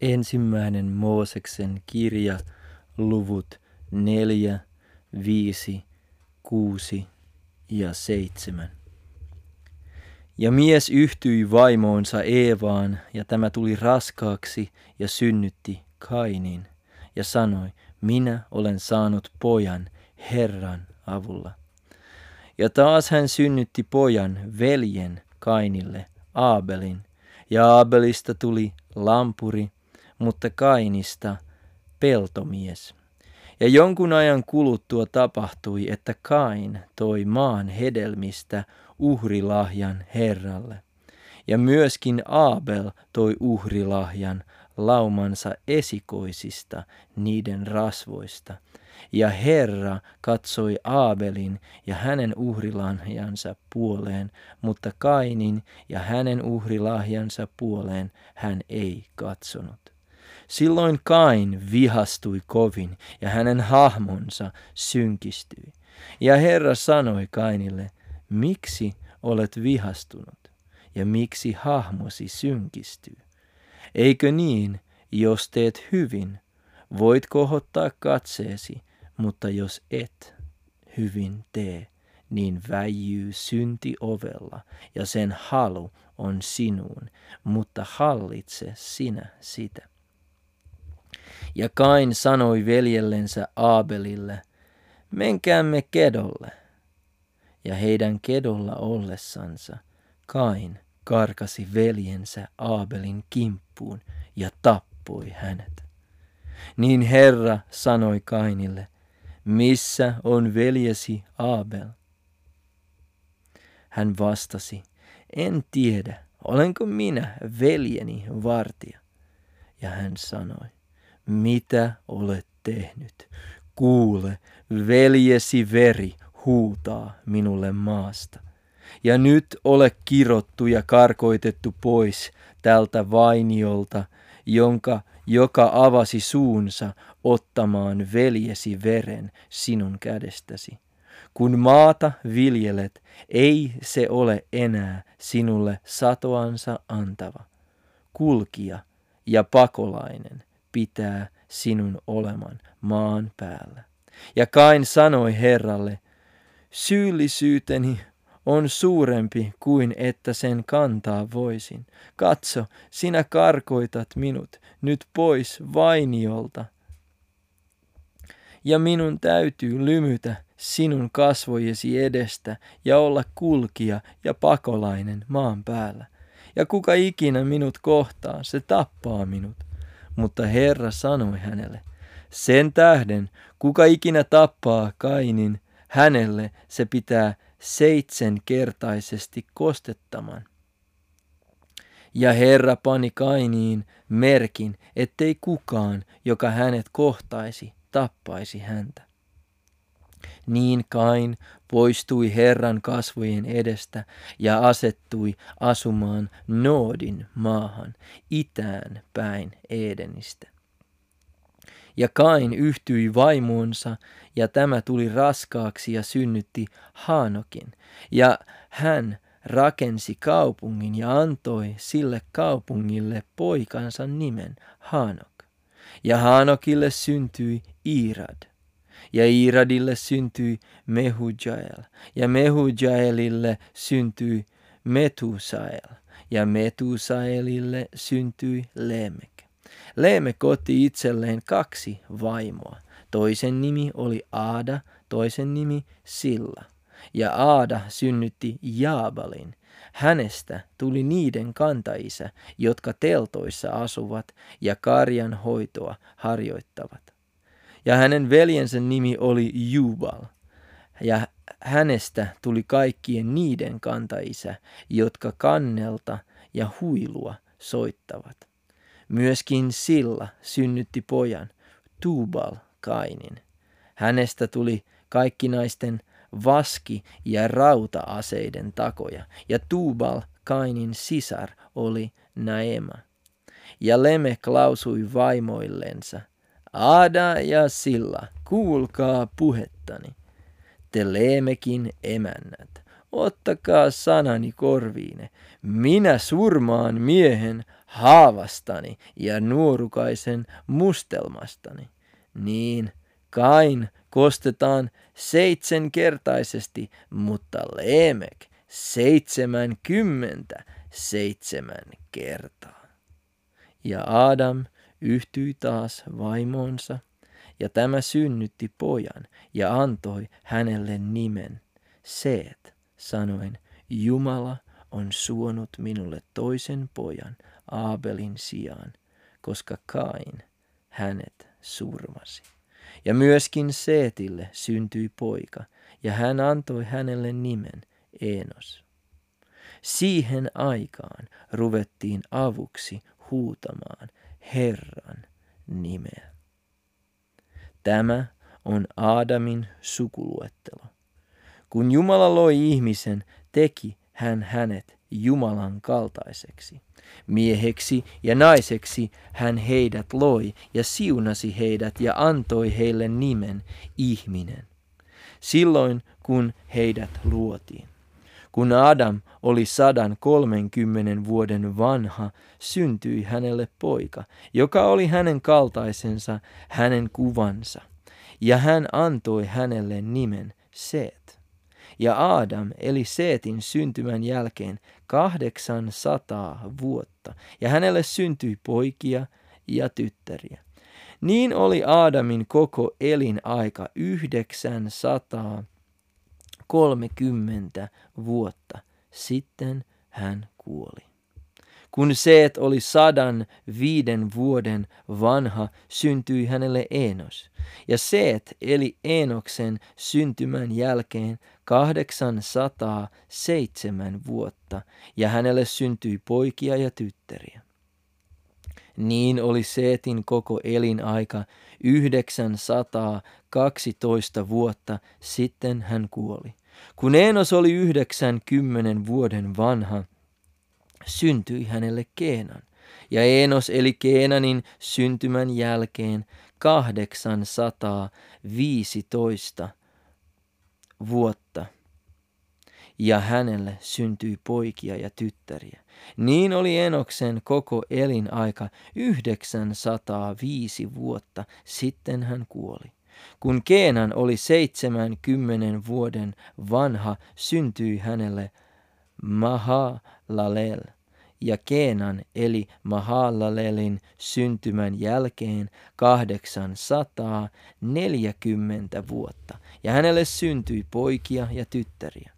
Ensimmäinen Mooseksen kirja, luvut 4, 5, 6 ja 7. Ja mies yhtyi vaimoonsa Eevaan, ja tämä tuli raskaaksi ja synnytti Kainin, ja sanoi, minä olen saanut pojan Herran avulla. Ja taas hän synnytti pojan veljen Kainille, Aabelin, ja Aabelista tuli lampuri, mutta Kainista peltomies. Ja jonkun ajan kuluttua tapahtui, että Kain toi maan hedelmistä uhrilahjan Herralle. Ja myöskin Aabel toi uhrilahjan laumansa esikoisista niiden rasvoista. Ja Herra katsoi Aabelin ja hänen uhrilahjansa puoleen, mutta Kainin ja hänen uhrilahjansa puoleen hän ei katsonut. Silloin Kain vihastui kovin ja hänen hahmonsa synkistyi. Ja Herra sanoi Kainille, miksi olet vihastunut ja miksi hahmosi synkistyy? Eikö niin, jos teet hyvin, voit kohottaa katseesi, mutta jos et hyvin tee, niin väijyy synti ovella ja sen halu on sinuun, mutta hallitse sinä sitä. Ja Kain sanoi veljellensä Aabelille, menkäämme kedolle. Ja heidän kedolla ollessansa Kain karkasi veljensä Aabelin kimppuun ja tappoi hänet. Niin Herra sanoi Kainille, missä on veljesi Aabel? Hän vastasi, en tiedä, olenko minä veljeni vartija. Ja hän sanoi, mitä olet tehnyt? Kuule, veljesi veri huutaa minulle maasta. Ja nyt ole kirottu ja karkoitettu pois tältä vainiolta, jonka, joka avasi suunsa ottamaan veljesi veren sinun kädestäsi. Kun maata viljelet, ei se ole enää sinulle satoansa antava. Kulkija ja pakolainen, pitää sinun oleman maan päällä. Ja Kain sanoi Herralle, syyllisyyteni on suurempi kuin että sen kantaa voisin. Katso, sinä karkoitat minut nyt pois vainiolta. Ja minun täytyy lymytä sinun kasvojesi edestä ja olla kulkija ja pakolainen maan päällä. Ja kuka ikinä minut kohtaa, se tappaa minut. Mutta Herra sanoi hänelle, sen tähden, kuka ikinä tappaa Kainin, hänelle se pitää seitsemänkertaisesti kostettaman. Ja Herra pani Kainiin merkin, ettei kukaan, joka hänet kohtaisi, tappaisi häntä. Niin Kain poistui Herran kasvojen edestä ja asettui asumaan Noodin maahan, itään päin Edenistä. Ja Kain yhtyi vaimoonsa, ja tämä tuli raskaaksi ja synnytti Haanokin. Ja hän rakensi kaupungin ja antoi sille kaupungille poikansa nimen Haanok. Ja Haanokille syntyi Iirad. Ja Iiradille syntyi Mehujael, ja Mehujaelille syntyi Metusael, ja Metusaelille syntyi Lemek. Lemek otti itselleen kaksi vaimoa. Toisen nimi oli Aada, toisen nimi Silla. Ja Aada synnytti Jaabalin. Hänestä tuli niiden kantaisä, jotka teltoissa asuvat ja karjan hoitoa harjoittavat ja hänen veljensä nimi oli Jubal. Ja hänestä tuli kaikkien niiden kantaisä, jotka kannelta ja huilua soittavat. Myöskin Silla synnytti pojan, Tubal Kainin. Hänestä tuli kaikki naisten vaski- ja rauta-aseiden takoja, ja Tubal Kainin sisar oli Naema. Ja Lemek lausui vaimoillensa, Aada ja Silla, kuulkaa puhettani. Te Leemekin emännät, ottakaa sanani korviine. Minä surmaan miehen haavastani ja nuorukaisen mustelmastani. Niin Kain kostetaan seitsemänkertaisesti, mutta Leemek seitsemänkymmentä seitsemän kertaa. Ja Adam yhtyi taas vaimonsa, ja tämä synnytti pojan ja antoi hänelle nimen Seet, sanoen, Jumala on suonut minulle toisen pojan Aabelin sijaan, koska Kain hänet surmasi. Ja myöskin Seetille syntyi poika, ja hän antoi hänelle nimen Enos. Siihen aikaan ruvettiin avuksi huutamaan Herran nimeä. Tämä on Aadamin sukuluettelo. Kun Jumala loi ihmisen, teki hän hänet Jumalan kaltaiseksi. Mieheksi ja naiseksi hän heidät loi ja siunasi heidät ja antoi heille nimen ihminen. Silloin kun heidät luotiin. Kun Adam oli sadan kolmenkymmenen vuoden vanha, syntyi hänelle poika, joka oli hänen kaltaisensa, hänen kuvansa. Ja hän antoi hänelle nimen Seet. Ja Adam eli Seetin syntymän jälkeen 800 vuotta, ja hänelle syntyi poikia ja tyttäriä. Niin oli Aadamin koko elinaika 930 vuotta. Sitten hän kuoli. Kun Seet oli sadan viiden vuoden vanha, syntyi hänelle Enos. Ja Seet eli Enoksen syntymän jälkeen 807 vuotta, ja hänelle syntyi poikia ja tyttäriä. Niin oli Seetin koko elinaika 912 vuotta, sitten hän kuoli. Kun Enos oli 90 vuoden vanha, syntyi hänelle Keenan. Ja Enos eli Keenanin syntymän jälkeen 815 vuotta. Ja hänelle syntyi poikia ja tyttäriä. Niin oli Enoksen koko elinaika 905 vuotta, sitten hän kuoli. Kun Keenan oli 70 vuoden vanha, syntyi hänelle Mahalalel. Ja Keenan eli Mahalalelin syntymän jälkeen 840 vuotta, ja hänelle syntyi poikia ja tyttäriä.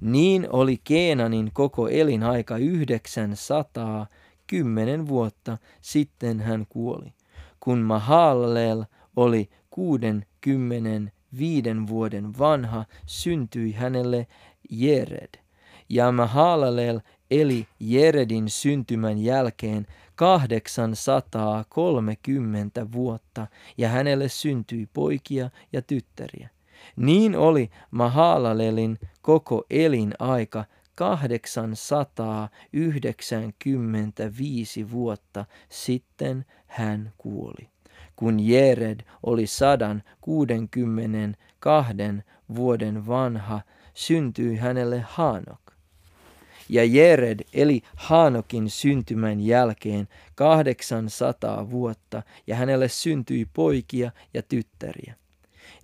Niin oli Keenanin koko elinaika 910 vuotta, sitten hän kuoli. Kun Mahalalel oli 65 vuoden vanha, syntyi hänelle Jered ja Mahalalel eli Jeredin syntymän jälkeen 830 vuotta ja hänelle syntyi poikia ja tyttäriä. Niin oli Mahalalelin koko elinaika 895 vuotta sitten hän kuoli. Kun Jered oli sadan kuudenkymmen kahden vuoden vanha, syntyi hänelle Hanok. Ja Jered eli Hanokin syntymän jälkeen 800 vuotta, ja hänelle syntyi poikia ja tyttäriä.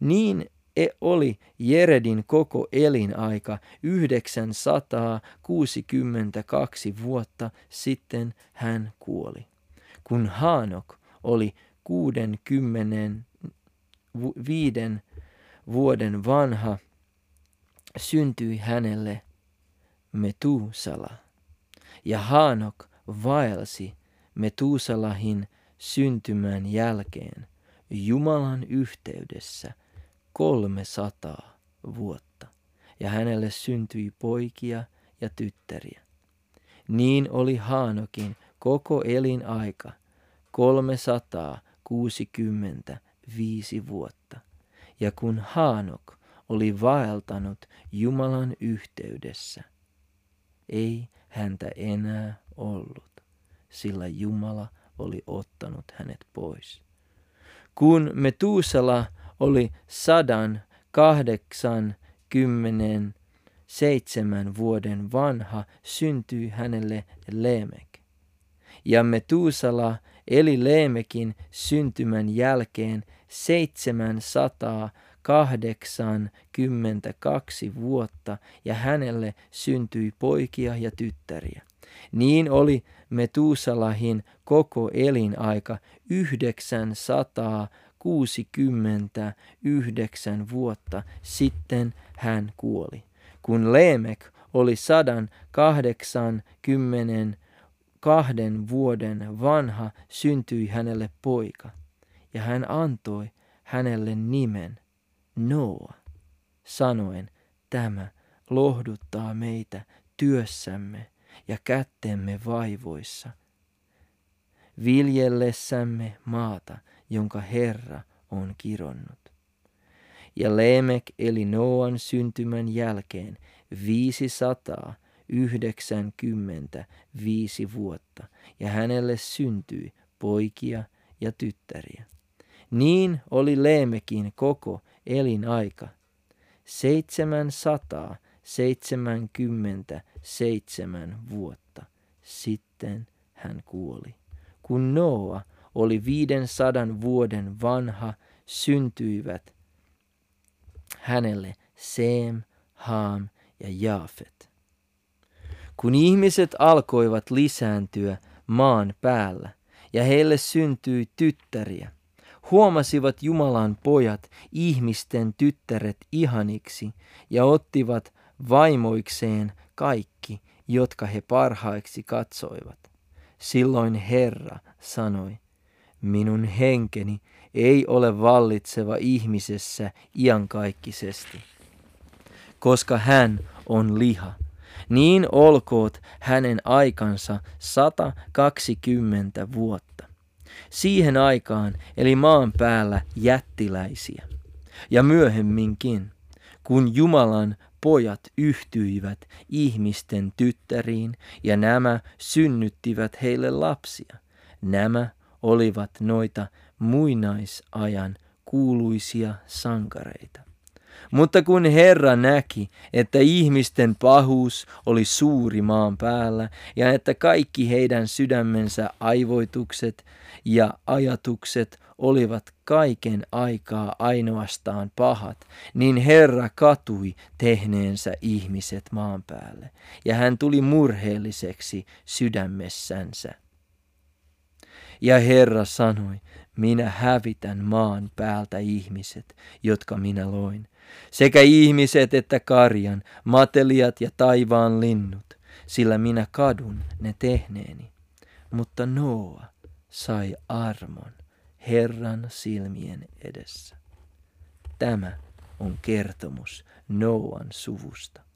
Niin e oli Jeredin koko elinaika 962 vuotta, sitten hän kuoli. Kun Hanok oli 65 vuoden vanha, syntyi hänelle Metusala. Ja Hanok vaelsi Metusalahin syntymän jälkeen Jumalan yhteydessä 300 vuotta, ja hänelle syntyi poikia ja tyttäriä. Niin oli Haanokin koko elinaika 365 vuotta. Ja kun Haanok oli vaeltanut Jumalan yhteydessä, ei häntä enää ollut, sillä Jumala oli ottanut hänet pois. Kun Metusala oli sadan kahdeksan kymmenen seitsemän vuoden vanha, syntyi hänelle Lemek. Ja Metusala eli Leemekin syntymän jälkeen 782 vuotta ja hänelle syntyi poikia ja tyttäriä. Niin oli Metusalahin koko elinaika 969 vuotta sitten hän kuoli. Kun Leemek oli 180 kahden vuoden vanha syntyi hänelle poika, ja hän antoi hänelle nimen Noa, sanoen, tämä lohduttaa meitä työssämme ja kättemme vaivoissa, viljellessämme maata, jonka Herra on kironnut. Ja Lemek eli Noan syntymän jälkeen 595 vuotta, ja hänelle syntyi poikia ja tyttäriä. Niin oli Leemekin koko elinaika, 777 vuotta. Sitten hän kuoli. Kun Noa oli 500 vuoden vanha, syntyivät hänelle Seem, Haam ja Jaafet. Kun ihmiset alkoivat lisääntyä maan päällä ja heille syntyi tyttäriä, huomasivat Jumalan pojat ihmisten tyttäret ihaniksi ja ottivat vaimoikseen kaikki, jotka he parhaiksi katsoivat. Silloin Herra sanoi, minun henkeni ei ole vallitseva ihmisessä iankaikkisesti, koska hän on liha. Niin olkoot hänen aikansa 120 vuotta. Siihen aikaan eli maan päällä jättiläisiä. Ja myöhemminkin, kun Jumalan pojat yhtyivät ihmisten tyttäriin ja nämä synnyttivät heille lapsia. Nämä olivat noita muinaisajan kuuluisia sankareita. Mutta kun Herra näki, että ihmisten pahuus oli suuri maan päällä ja että kaikki heidän sydämensä aivoitukset ja ajatukset olivat kaiken aikaa ainoastaan pahat, niin Herra katui tehneensä ihmiset maan päälle, ja hän tuli murheelliseksi sydämessänsä. Ja Herra sanoi, minä hävitän maan päältä ihmiset, jotka minä loin, sekä ihmiset että karjan, mateliat ja taivaan linnut, sillä minä kadun ne tehneeni. Mutta Noa sai armon Herran silmien edessä. Tämä on kertomus Noan suvusta.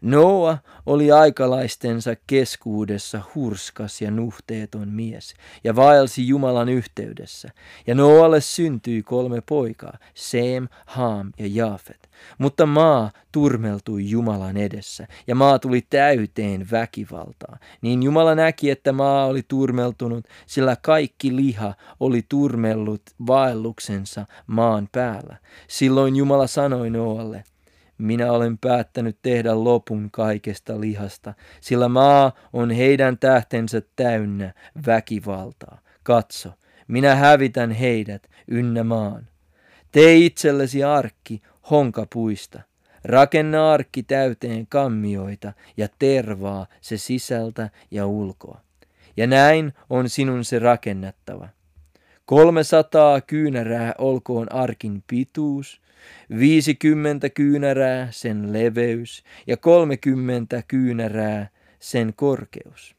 Noa oli aikalaistensa keskuudessa hurskas ja nuhteeton mies ja vaelsi Jumalan yhteydessä. Ja Noalle syntyi kolme poikaa, Seem, Haam ja Jaafet. Mutta maa turmeltui Jumalan edessä ja maa tuli täyteen väkivaltaa. Niin Jumala näki, että maa oli turmeltunut, sillä kaikki liha oli turmellut vaelluksensa maan päällä. Silloin Jumala sanoi Noalle, minä olen päättänyt tehdä lopun kaikesta lihasta, sillä maa on heidän tähtensä täynnä väkivaltaa. Katso, minä hävitän heidät ynnä maan. Tee itsellesi arkki honkapuista. Rakenna arkki täyteen kammioita ja tervaa se sisältä ja ulkoa. Ja näin on sinun se rakennettava. Kolmesataa kyynärää olkoon arkin pituus, viisikymmentä kyynärää sen leveys ja kolmekymmentä kyynärää sen korkeus.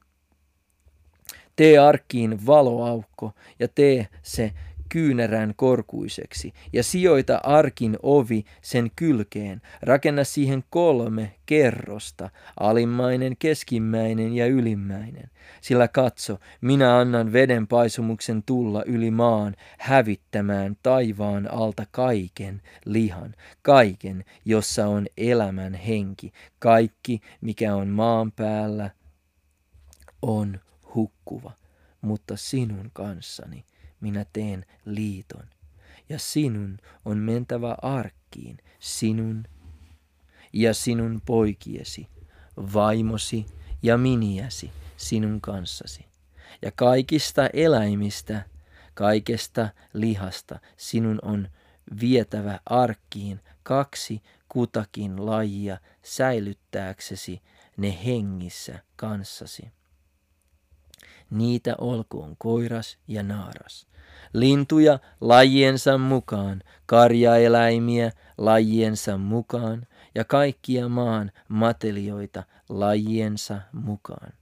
Tee arkkiin valoaukko ja tee se kyynärän korkuiseksi ja sijoita arkin ovi sen kylkeen. Rakenna siihen kolme kerrosta, alimmainen, keskimmäinen ja ylimmäinen. Sillä katso, minä annan veden paisumuksen tulla yli maan, hävittämään taivaan alta kaiken lihan, kaiken, jossa on elämän henki, kaikki, mikä on maan päällä, on hukkuva, mutta sinun kanssani minä teen liiton. Ja sinun on mentävä arkkiin, sinun ja sinun poikiesi, vaimosi ja miniäsi sinun kanssasi. ja kaikista eläimistä, kaikesta lihasta sinun on vietävä arkkiin kaksi kutakin lajia säilyttääksesi ne hengissä kanssasi. Niitä olkoon koiras ja naaras, lintuja lajiensa mukaan, karjaeläimiä lajiensa mukaan ja kaikkia maan matelioita lajiensa mukaan.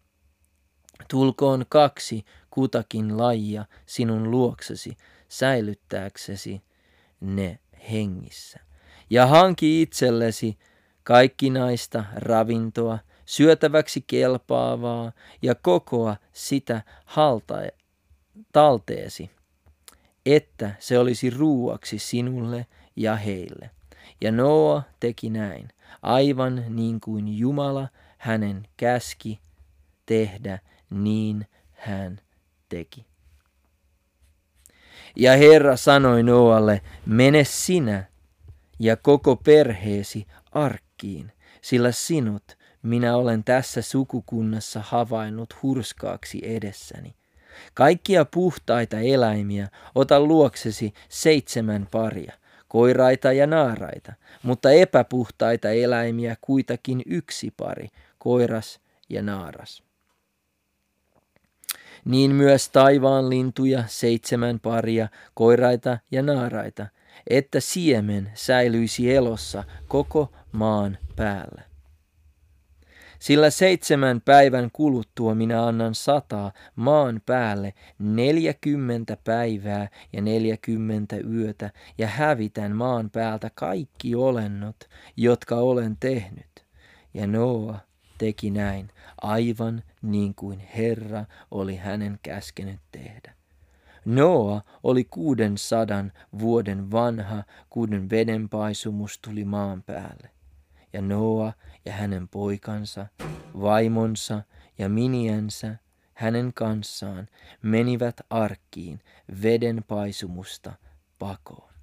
Tulkoon kaksi kutakin lajia sinun luoksesi säilyttääksesi ne hengissä. Ja hanki itsellesi kaikkinaista ravintoa, syötäväksi kelpaavaa ja kokoa sitä halta, talteesi, että se olisi ruuaksi sinulle ja heille. Ja Noa teki näin, aivan niin kuin Jumala hänen käski tehdä, niin hän teki. Ja Herra sanoi Noalle, mene sinä ja koko perheesi arkkiin, sillä sinut minä olen tässä sukukunnassa havainnut hurskaaksi edessäni. Kaikkia puhtaita eläimiä ota luoksesi seitsemän paria, koiraita ja naaraita, mutta epäpuhtaita eläimiä kuitakin yksi pari, koiras ja naaras. Niin myös taivaan lintuja seitsemän paria, koiraita ja naaraita, että siemen säilyisi elossa koko maan päällä. Sillä seitsemän päivän kuluttua minä annan sataa maan päälle neljäkymmentä päivää ja neljäkymmentä yötä ja hävitän maan päältä kaikki olennot, jotka olen tehnyt. Ja Noa teki näin, aivan niin kuin Herra oli hänen käskenyt tehdä. Noa oli kuuden sadan vuoden vanha, kun vedenpaisumus tuli maan päälle. Ja Noa ja hänen poikansa, vaimonsa ja miniänsä hänen kanssaan menivät arkkiin veden paisumusta pakoon.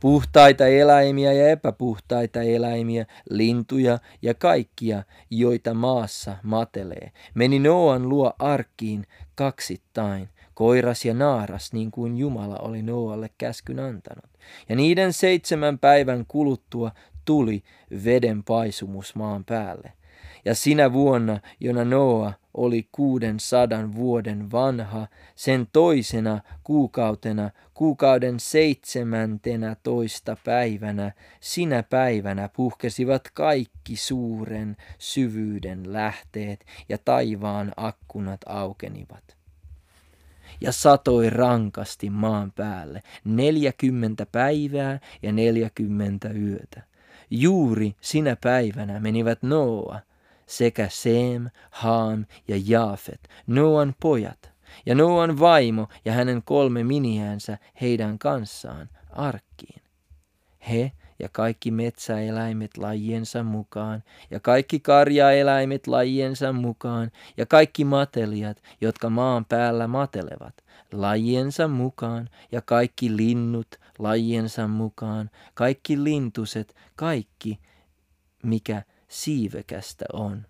Puhtaita eläimiä ja epäpuhtaita eläimiä, lintuja ja kaikkia, joita maassa matelee, meni Noan luo arkkiin kaksittain, koiras ja naaras, niin kuin Jumala oli Noalle käskyn antanut. Ja niiden seitsemän päivän kuluttua tuli veden paisumus maan päälle. Ja sinä vuonna, jona Noa oli kuuden sadan vuoden vanha, sen toisena kuukautena, kuukauden seitsemäntenä toista päivänä, sinä päivänä puhkesivat kaikki suuren syvyyden lähteet ja taivaan akkunat aukenivat ja satoi rankasti maan päälle neljäkymmentä päivää ja neljäkymmentä yötä. Juuri sinä päivänä menivät Noa sekä Sem, Haam ja Jaafet, Noan pojat, ja Noan vaimo ja hänen kolme miniänsä heidän kanssaan arkkiin. He ja kaikki metsäeläimet lajiensa mukaan, ja kaikki karjaeläimet lajiensa mukaan, ja kaikki matelijat, jotka maan päällä matelevat, lajiensa mukaan, ja kaikki linnut lajiensa mukaan, kaikki lintuset, kaikki, mikä siivekästä on.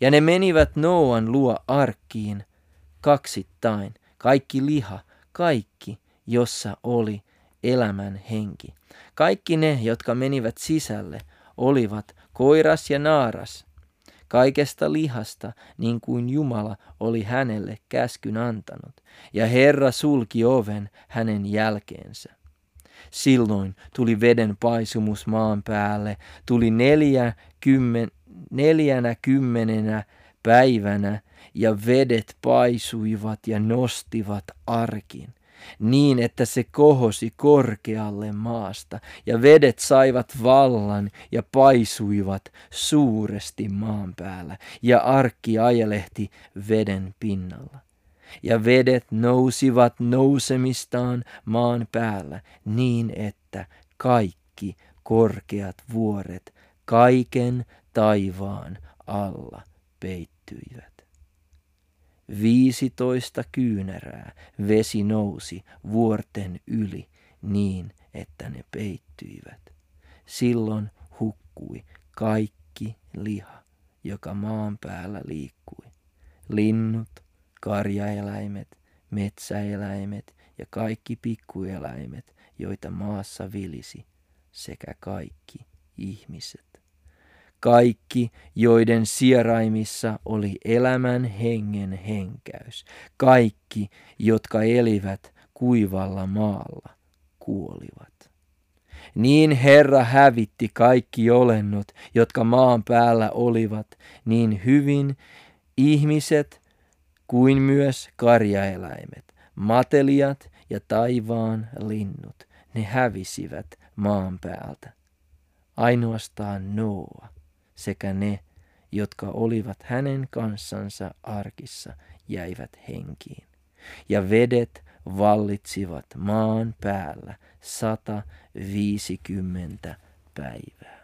Ja ne menivät Noan luo arkkiin kaksittain, kaikki liha, kaikki, jossa oli elämän henki. Kaikki ne, jotka menivät sisälle, olivat koiras ja naaras, kaikesta lihasta, niin kuin Jumala oli hänelle käskyn antanut, ja Herra sulki oven hänen jälkeensä. Silloin tuli veden paisumus maan päälle, tuli neljä kymmen, neljänä kymmenenä päivänä, ja vedet paisuivat ja nostivat arkin niin että se kohosi korkealle maasta, ja vedet saivat vallan ja paisuivat suuresti maan päällä, ja arkki ajelehti veden pinnalla. Ja vedet nousivat nousemistaan maan päällä, niin että kaikki korkeat vuoret kaiken taivaan alla peittyivät. Viisitoista kyynärää vesi nousi vuorten yli niin, että ne peittyivät. Silloin hukkui kaikki liha, joka maan päällä liikkui. Linnut, karjaeläimet, metsäeläimet ja kaikki pikkueläimet, joita maassa vilisi, sekä kaikki ihmiset. Kaikki, joiden sieraimissa oli elämän hengen henkäys, kaikki, jotka elivät kuivalla maalla, kuolivat. Niin Herra hävitti kaikki olennot, jotka maan päällä olivat, niin hyvin ihmiset kuin myös karjaeläimet, matelijat ja taivaan linnut, ne hävisivät maan päältä. Ainoastaan Noa sekä ne, jotka olivat hänen kanssansa arkissa, jäivät henkiin. Ja vedet vallitsivat maan päällä 150 päivää.